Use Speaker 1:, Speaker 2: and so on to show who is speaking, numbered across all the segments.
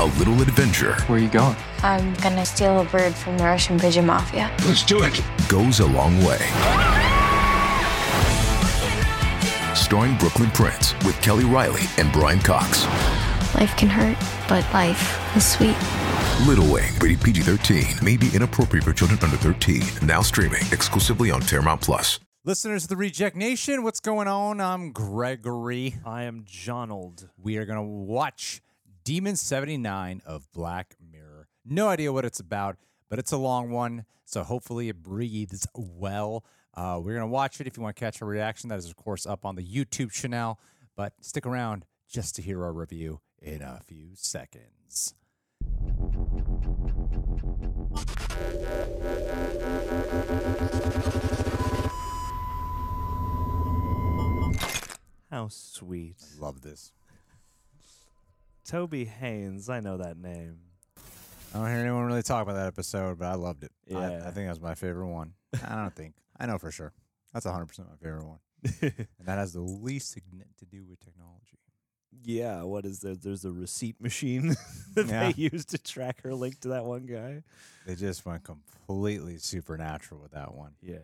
Speaker 1: A little adventure
Speaker 2: Where are you going?
Speaker 3: I'm gonna steal a bird from the Russian pigeon mafia.
Speaker 4: Let's do it.
Speaker 1: goes a long way. Starring Brooklynn Prince with Kelly Reilly and Brian Cox.
Speaker 3: Life can hurt, but life is sweet.
Speaker 1: Little Wing, rated PG 13, may be inappropriate for children under 13. Now streaming exclusively on Paramount Plus.
Speaker 5: Listeners of the Reject Nation, what's going on? I'm Gregory.
Speaker 6: I am Johnald.
Speaker 5: We are going to watch Demon 79 of Black Mirror. No idea what it's about, but it's a long one, so hopefully it breathes well. Uh, we're going to watch it. If you want to catch our reaction, that is, of course, up on the YouTube channel, but stick around just to hear our review in a few seconds.
Speaker 6: How sweet.
Speaker 5: Love this.
Speaker 6: Toby Haynes, I know that name.
Speaker 5: I don't hear anyone really talk about that episode, but I loved it. I, I think that was my favorite one. I don't think. I know for sure. That's 100% my favorite one. and that has the least to do with technology.
Speaker 6: yeah, what is there? There's a receipt machine that
Speaker 5: Yeah.
Speaker 6: they use to track her link to that one guy.
Speaker 5: They just went completely supernatural with that one,
Speaker 6: Yeah.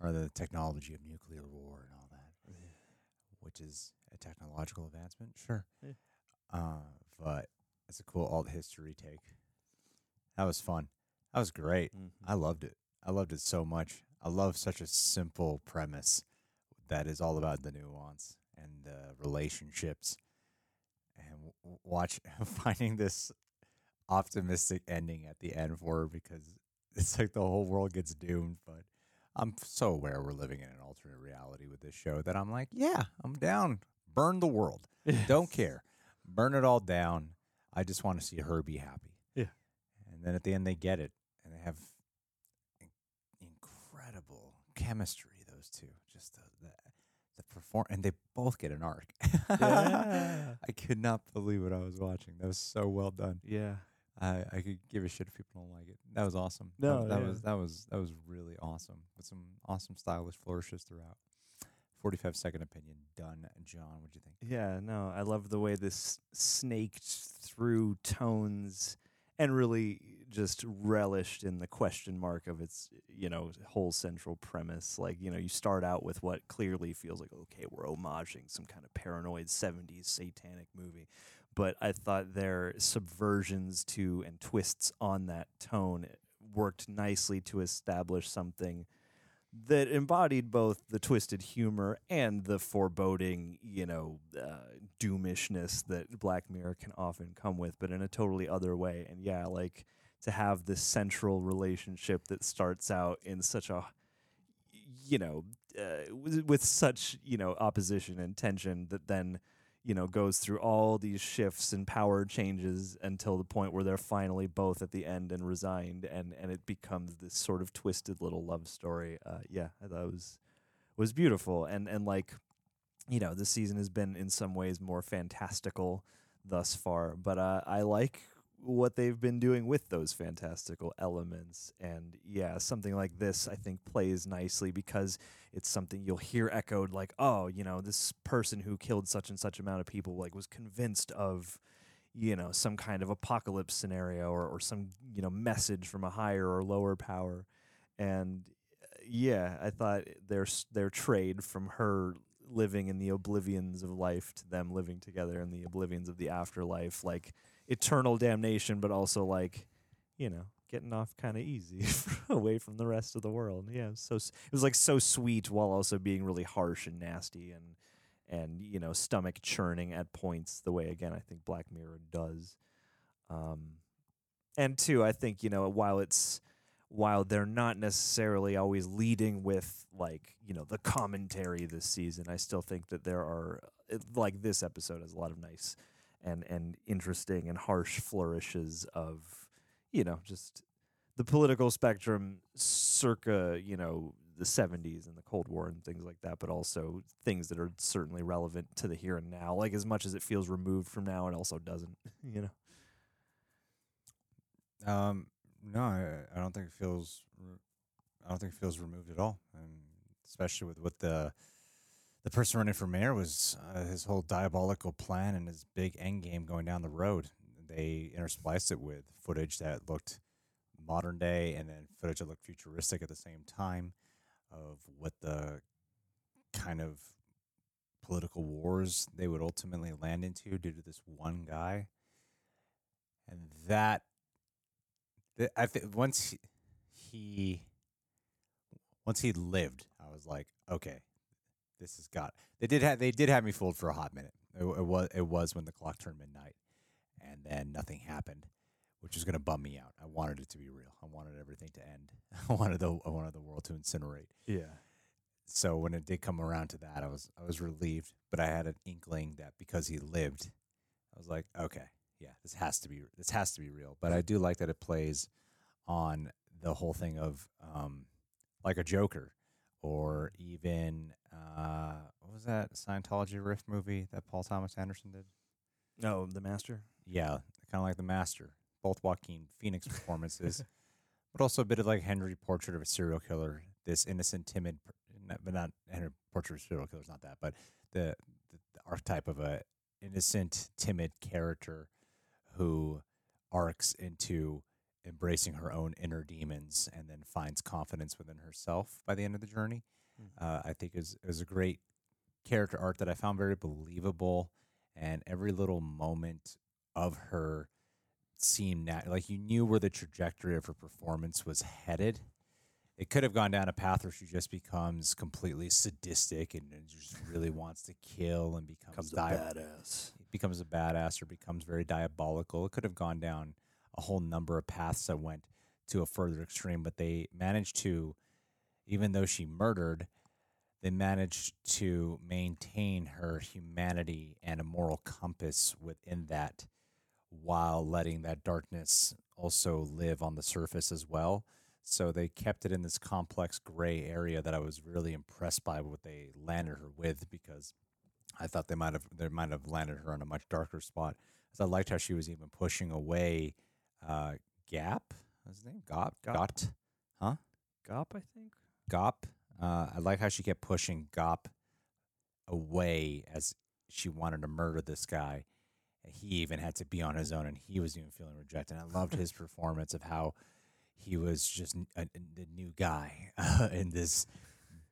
Speaker 5: or the technology of nuclear war and all that, which is a technological advancement, sure.
Speaker 6: Yeah.
Speaker 5: Uh, but it's a cool alt history take. That was fun. That was great.
Speaker 6: Mhm.
Speaker 5: I loved it. I loved it so much. I love such a simple premise that is all about the nuance and the relationships, and w- watch finding this optimistic ending at the end for her because it's like the whole world gets doomed. But I'm so aware we're living in an alternate reality with this show that I'm like, yeah, I'm down. Burn the world. Don't care. Burn it all down. I just want to see her be happy.
Speaker 6: Yeah.
Speaker 5: And then at the end, they get it, and they have in- incredible chemistry. Those two, just the the, the perform, and they both get an arc.
Speaker 6: Yeah.
Speaker 5: I could not believe what I was watching. That was so well done.
Speaker 6: Yeah.
Speaker 5: I I could give a shit if people don't like it. That was awesome.
Speaker 6: No,
Speaker 5: that, that
Speaker 6: yeah.
Speaker 5: was that was that was really awesome with some awesome stylish flourishes throughout. Forty-five second opinion done. John, what'd you think?
Speaker 6: Yeah, no, I love the way this snaked through tones and really just relished in the question mark of its, you know, whole central premise. Like, you know, you start out with what clearly feels like, okay, we're homaging some kind of paranoid 70s satanic movie. But I thought their subversions to and twists on that tone worked nicely to establish something that embodied both the twisted humor and the foreboding, you know, uh, doomishness that Black Mirror can often come with, but in a totally other way. And yeah, like to have this central relationship that starts out in such a, you know, uh, with, with such you know opposition and tension that then you know goes through all these shifts and power changes until the point where they're finally both at the end and resigned and and it becomes this sort of twisted little love story. Uh yeah i thought it was was beautiful. And and like you know this season has been in some ways more fantastical thus far but uh i like what they've been doing with those fantastical elements. And yeah something like this i think plays nicely because it's something you'll hear echoed like oh you know this person who killed such and such amount of people like was convinced of you know some kind of apocalypse scenario or, or some you know message from a higher or lower power. And yeah i thought their their trade from her living in the oblivions of life to them living together in the oblivions of the afterlife like eternal damnation but also like you know getting off kind of easy away from the rest of the world. Yeah so it was like so sweet while also being really harsh and nasty and and you know stomach churning at points the way again i think black mirror does. Um and two i think you know while it's while they're not necessarily always leading with like you know the commentary this season i still think that there are like this episode has a lot of nice and and interesting and harsh flourishes of you know just the political spectrum circa you know the 70s and the cold war and things like that but also things that are certainly relevant to the here and now like as much as it feels removed from now it also doesn't you know
Speaker 5: Um, no, I, I don't think it feels. re- I don't think it feels removed at all, and especially with what the the person running for mayor was uh, his whole diabolical plan and his big end game going down the road. They interspliced it with footage that looked modern day, and then footage that looked futuristic at the same time of what the kind of political wars they would ultimately land into due to this one guy, and that I think once he, he once he lived, I was like, okay, this has got. They did have they did have me fooled for a hot minute. It, it was it was when the clock turned midnight, and then nothing happened, which was gonna bum me out. I wanted it to be real. I wanted everything to end. I wanted the I wanted the world to incinerate.
Speaker 6: yeah
Speaker 5: So when it did come around to that, I was I was relieved, but I had an inkling that because he lived, I was like, okay, yeah, this has to be this has to be real. But I do like that it plays on the whole thing of um, like a Joker, or even uh, what was that Scientology riff movie that Paul Thomas Anderson did?
Speaker 6: no the master
Speaker 5: Yeah, kind of like The Master. Both Joaquin Phoenix performances, but also a bit of like Henry Portrait of a Serial Killer. This innocent, timid, not, but not Henry Portrait of a Serial Killer is not that, but the, the, the archetype of a innocent, timid character who arcs into embracing her own inner demons and then finds confidence within herself by the end of the journey. Uh, I think is is a great character art that I found very believable, and every little moment of her seemed nat- like you knew where the trajectory of her performance was headed. It could have gone down a path where she just becomes completely sadistic and, and just really wants to kill and becomes
Speaker 6: comes a badass
Speaker 5: becomes a badass or becomes very diabolical. It could have gone down a whole number of paths that went to a further extreme, but they managed to, even though she murdered, they managed to maintain her humanity and a moral compass within that while letting that darkness also live on the surface as well. So they kept it in this complex gray area that I was really impressed by what they landed her with because I thought they might have they might have landed her on a much darker spot. As I liked how she was even pushing away uh, Gap. What's his name? Gop.
Speaker 6: Gop.
Speaker 5: Got. Huh?
Speaker 6: gop i think
Speaker 5: Gop. Uh, I like how she kept pushing Gop away as she wanted to murder this guy. He even had to be on his own, and he was even feeling rejected. I loved his performance of how he was just a- the new guy uh, in this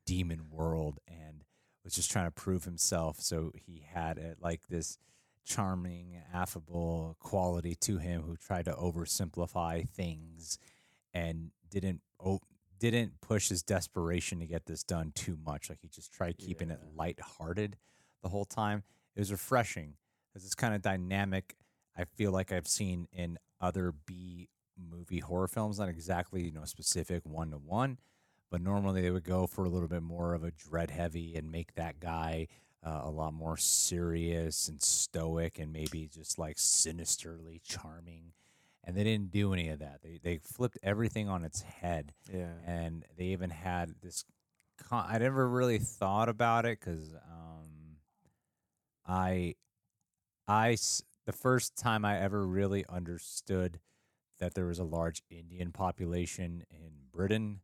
Speaker 5: demon world, and was just trying to prove himself. So he had it like this charming, affable quality to him, who tried to oversimplify things and didn't oh, didn't push his desperation to get this done too much. Like he just tried keeping it
Speaker 6: Yeah.
Speaker 5: lighthearted the whole time. It was refreshing. Because it's this kind of dynamic I feel like I've seen in other B movie horror films, not exactly, you know, specific one to one, but normally they would go for a little bit more of a dread heavy and make that guy uh, a lot more serious and stoic and maybe just like sinisterly charming. And they didn't do any of that. They they flipped everything on its head
Speaker 6: yeah
Speaker 5: and they even had this. Con- I never really thought about it because um, I, I the first time I ever really understood that there was a large Indian population in Britain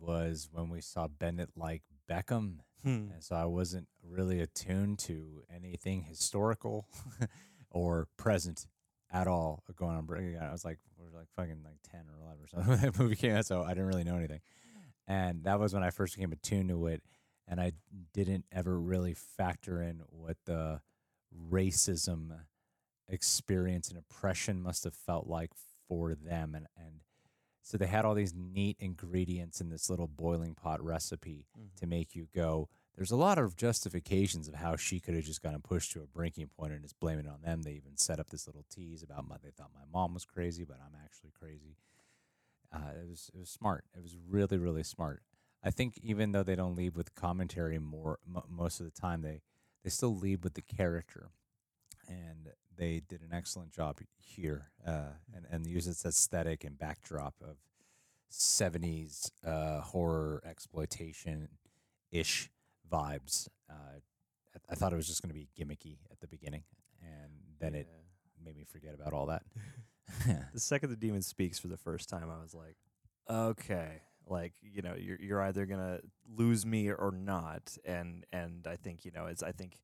Speaker 5: was when we saw Bend It like Beckham,
Speaker 6: Hmm.
Speaker 5: and so I wasn't really attuned to anything historical or present at all going on. I was like, we were like fucking like ten or eleven or something when that movie came out, so I didn't really know anything. And that was when I first became attuned to it, and I didn't ever really factor in what the racism experience and oppression must have felt like for them, and and so they had all these neat ingredients in this little boiling pot recipe to make you go. There's a lot of justifications of how she could have just gotten pushed to a breaking point and just blaming it on them. They even set up this little tease about my, they thought my mom was crazy, but I'm actually crazy. Uh, it was it was smart. It was really really smart. I think even though they don't leave with commentary more m- most of the time, they they still leave with the character, and they did an excellent job here, uh, and and use its aesthetic and backdrop of '70s uh, horror exploitation ish vibes. Uh, I, I thought it was just going to be gimmicky at the beginning, and then it made me forget about all that.
Speaker 6: the second the demon speaks for the first time, I was like, okay, like you know, you're you're either gonna lose me or not, and and I think you know, it's I think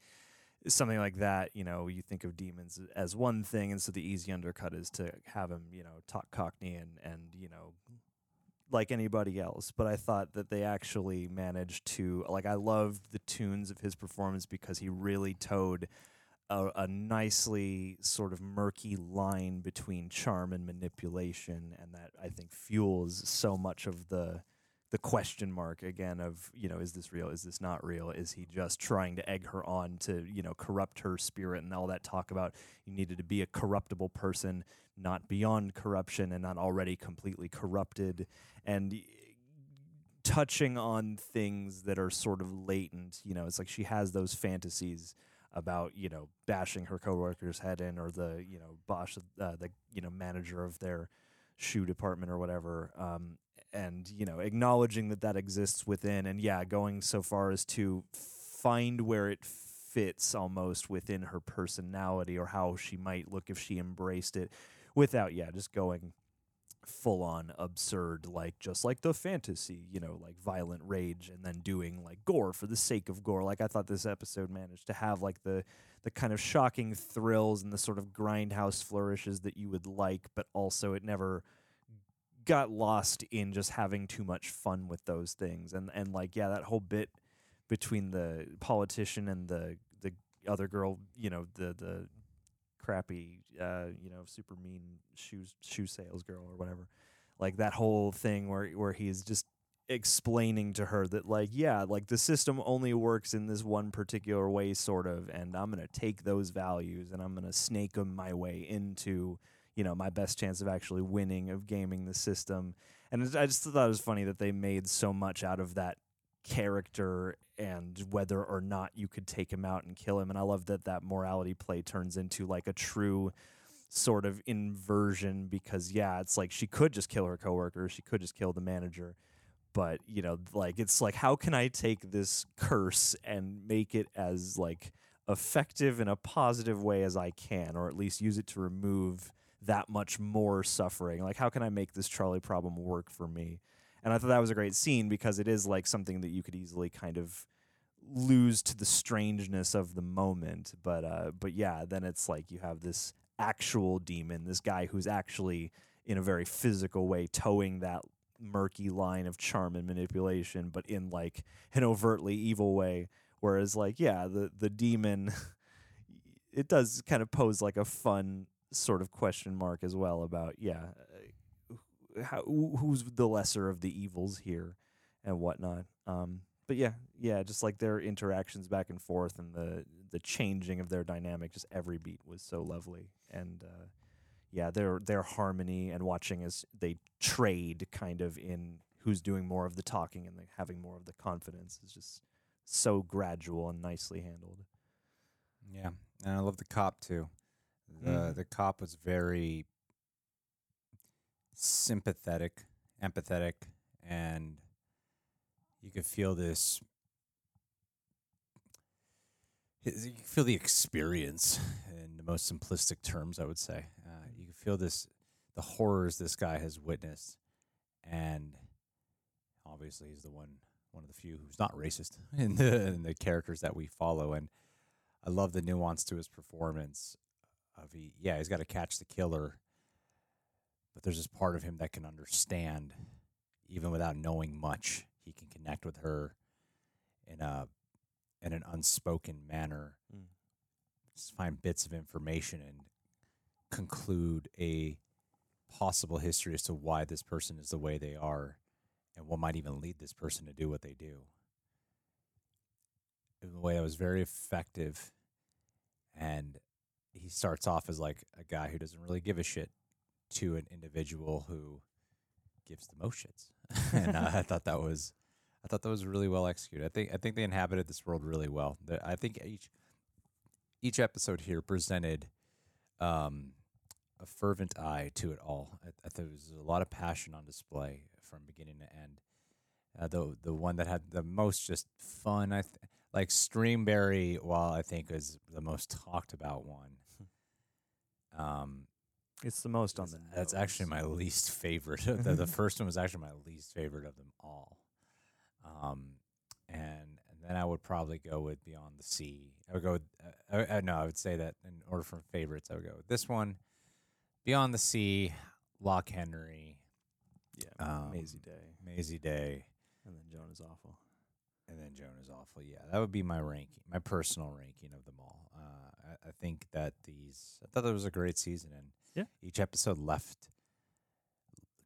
Speaker 6: something like that. You know, you think of demons as one thing, and so the easy undercut is to have him, you know, talk Cockney and and you know. Like anybody else, but I thought that they actually managed to like. I loved the tunes of his performance because he really toed a, a nicely sort of murky line between charm and manipulation, and that I think fuels so much of the the question mark again of you know is this real? Is this not real? Is he just trying to egg her on to you know corrupt her spirit and all that talk about you needed to be a corruptible person not beyond corruption and not already completely corrupted. And touching on things that are sort of latent you know it's like she has those fantasies about you know bashing her coworker's head in or the you know boss uh, the you know manager of their shoe department or whatever um, and you know acknowledging that that exists within and yeah going so far as to find where it fits almost within her personality or how she might look if she embraced it without yeah just going full on absurd like just like the fantasy you know like violent rage and then doing like gore for the sake of gore. Like i thought this episode managed to have like the the kind of shocking thrills and the sort of grindhouse flourishes that you would like but also it never got lost in just having too much fun with those things and and like yeah that whole bit between the politician and the the other girl you know the the crappy uh you know super mean shoes shoe sales girl or whatever like that whole thing where where he's just explaining to her that like yeah like the system only works in this one particular way sort of and i'm going to take those values and i'm going to snake them my way into you know my best chance of actually winning of gaming the system. And i just thought it was funny that they made so much out of that character and whether or not you could take him out and kill him. And i love that that morality play turns into like a true sort of inversion because yeah it's like she could just kill her coworker she could just kill the manager. But you know like it's like how can i take this curse and make it as like effective in a positive way as i can or at least use it to remove that much more suffering. Like how can i make this trolley problem work for me? And i thought that was a great scene because it is like something that you could easily kind of lose to the strangeness of the moment. But uh but yeah then it's like you have this actual demon this guy who's actually in a very physical way toeing that murky line of charm and manipulation but in like an overtly evil way. Whereas like yeah the the demon it does kind of pose like a fun sort of question mark as well about yeah uh, how, who- who's the lesser of the evils here and whatnot. Um but yeah yeah just like their interactions back and forth and the the changing of their dynamic just every beat was so lovely. And uh yeah their their harmony and watching as they trade kind of in who's doing more of the talking and the, having more of the confidence is just so gradual and nicely handled.
Speaker 5: Yeah, and I love the cop too. The
Speaker 6: Mhm.
Speaker 5: the cop was very sympathetic, empathetic, and you could feel this. You could feel the experience in the most simplistic terms. I would say uh, you could feel this, the horrors this guy has witnessed, and obviously he's the one, one of the few who's not racist in the in the characters that we follow, and I love the nuance to his performance. Of he, yeah, he's got to catch the killer, but there's this part of him that can understand, even without knowing much. He can connect with her in a in an unspoken manner,
Speaker 6: Mm.
Speaker 5: just find bits of information and conclude a possible history as to why this person is the way they are, and what might even lead this person to do what they do in a way that was very effective. And he starts off as like a guy who doesn't really give a shit to an individual who gives the most shits. and uh, I thought that was, I thought that was really well executed. I think I think they inhabited this world really well. I think each each episode here presented um, a fervent eye to it all. I, I there was a lot of passion on display from beginning to end. Uh, the the one that had the most just fun, I th- like Streamberry. While I think is the most talked about one. Um,
Speaker 6: It's the most on
Speaker 5: that's-
Speaker 6: the.
Speaker 5: that's actually my least favorite. the, the first one was actually my least favorite of them all. Um, and and then I would probably go with Beyond the Sea. I would go with uh, uh, no, I would say that in order from favorites, I would go with this one, Beyond the Sea, Loch Henry,
Speaker 6: Yeah,
Speaker 5: um,
Speaker 6: Mazey Day,
Speaker 5: Mazey Day,
Speaker 6: and then Joan is awful.
Speaker 5: and then Joan awful. Yeah, that would be my ranking, my personal ranking of them all. Uh, I, I think that these, I thought that was a great season, and
Speaker 6: Yeah.
Speaker 5: each episode left,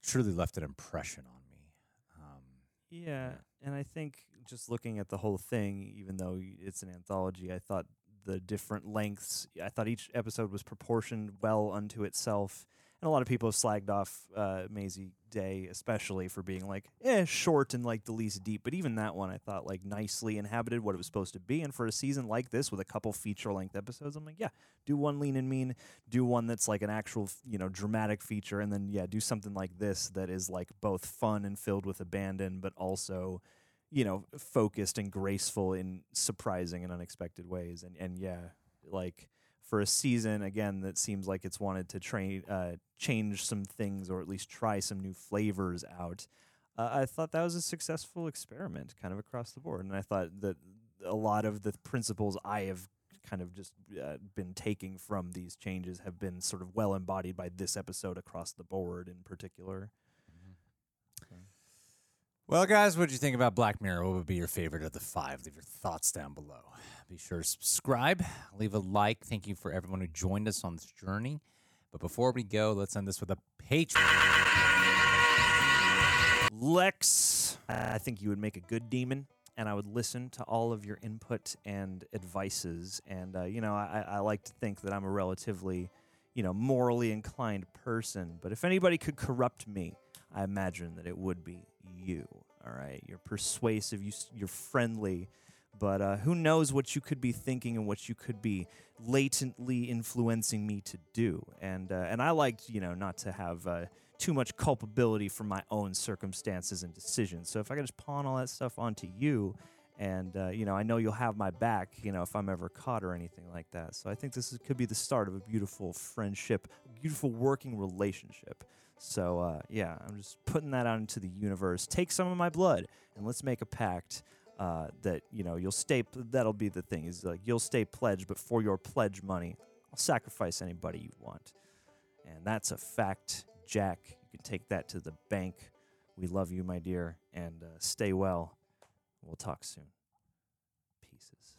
Speaker 5: truly left an impression on me. Um,
Speaker 6: Yeah, and I think just looking at the whole thing, even though it's an anthology, I thought the different lengths, I thought each episode was proportioned well unto itself. And a lot of people have slagged off uh, Mazey Day, especially for being like, eh, short and like the least deep. But even that one, I thought like nicely inhabited what it was supposed to be. And for a season like this with a couple feature length episodes, I'm like, yeah, do one lean and mean, do one that's like an actual, you know, dramatic feature, and then yeah, do something like this that is like both fun and filled with abandon, but also, you know, focused and graceful in surprising and unexpected ways. And and yeah, like for a season again that seems like it's wanted to train uh, change some things or at least try some new flavors out. Uh, I thought that was a successful experiment, kind of across the board, and I thought that a lot of the principles I have kind of just uh, been taking from these changes have been sort of well embodied by this episode across the board in particular.
Speaker 5: Well, guys, what did you think about Black Mirror? What would be your favorite of the five? Leave your thoughts down below. Be sure to subscribe, leave a like. Thank you for everyone who joined us on this journey. But before we go, let's end this with a Patreon.
Speaker 6: Lex, I think you would make a good demon, and I would listen to all of your input and advices. And uh, you know, I, I like to think that I'm a relatively, you know, morally inclined person. But if anybody could corrupt me, I imagine that it would be you. All right, you're persuasive, you, you're friendly, but uh, who knows what you could be thinking and what you could be latently influencing me to do. And uh, and I like you know not to have uh, too much culpability for my own circumstances and decisions. So if I could just pawn all that stuff onto you. And uh, you know, I know you'll have my back. You know, if I'm ever caught or anything like that. So I think this is, could be the start of a beautiful friendship, a beautiful working relationship. So uh, yeah, I'm just putting that out into the universe. Take some of my blood, and let's make a pact uh, that you know you'll stay. That'll be the thing is like you'll stay pledged, but for your pledge money, I'll sacrifice anybody you want, and that's a fact, Jack. You can take that to the bank. We love you, my dear, and uh, stay well. We'll talk soon. Pieces.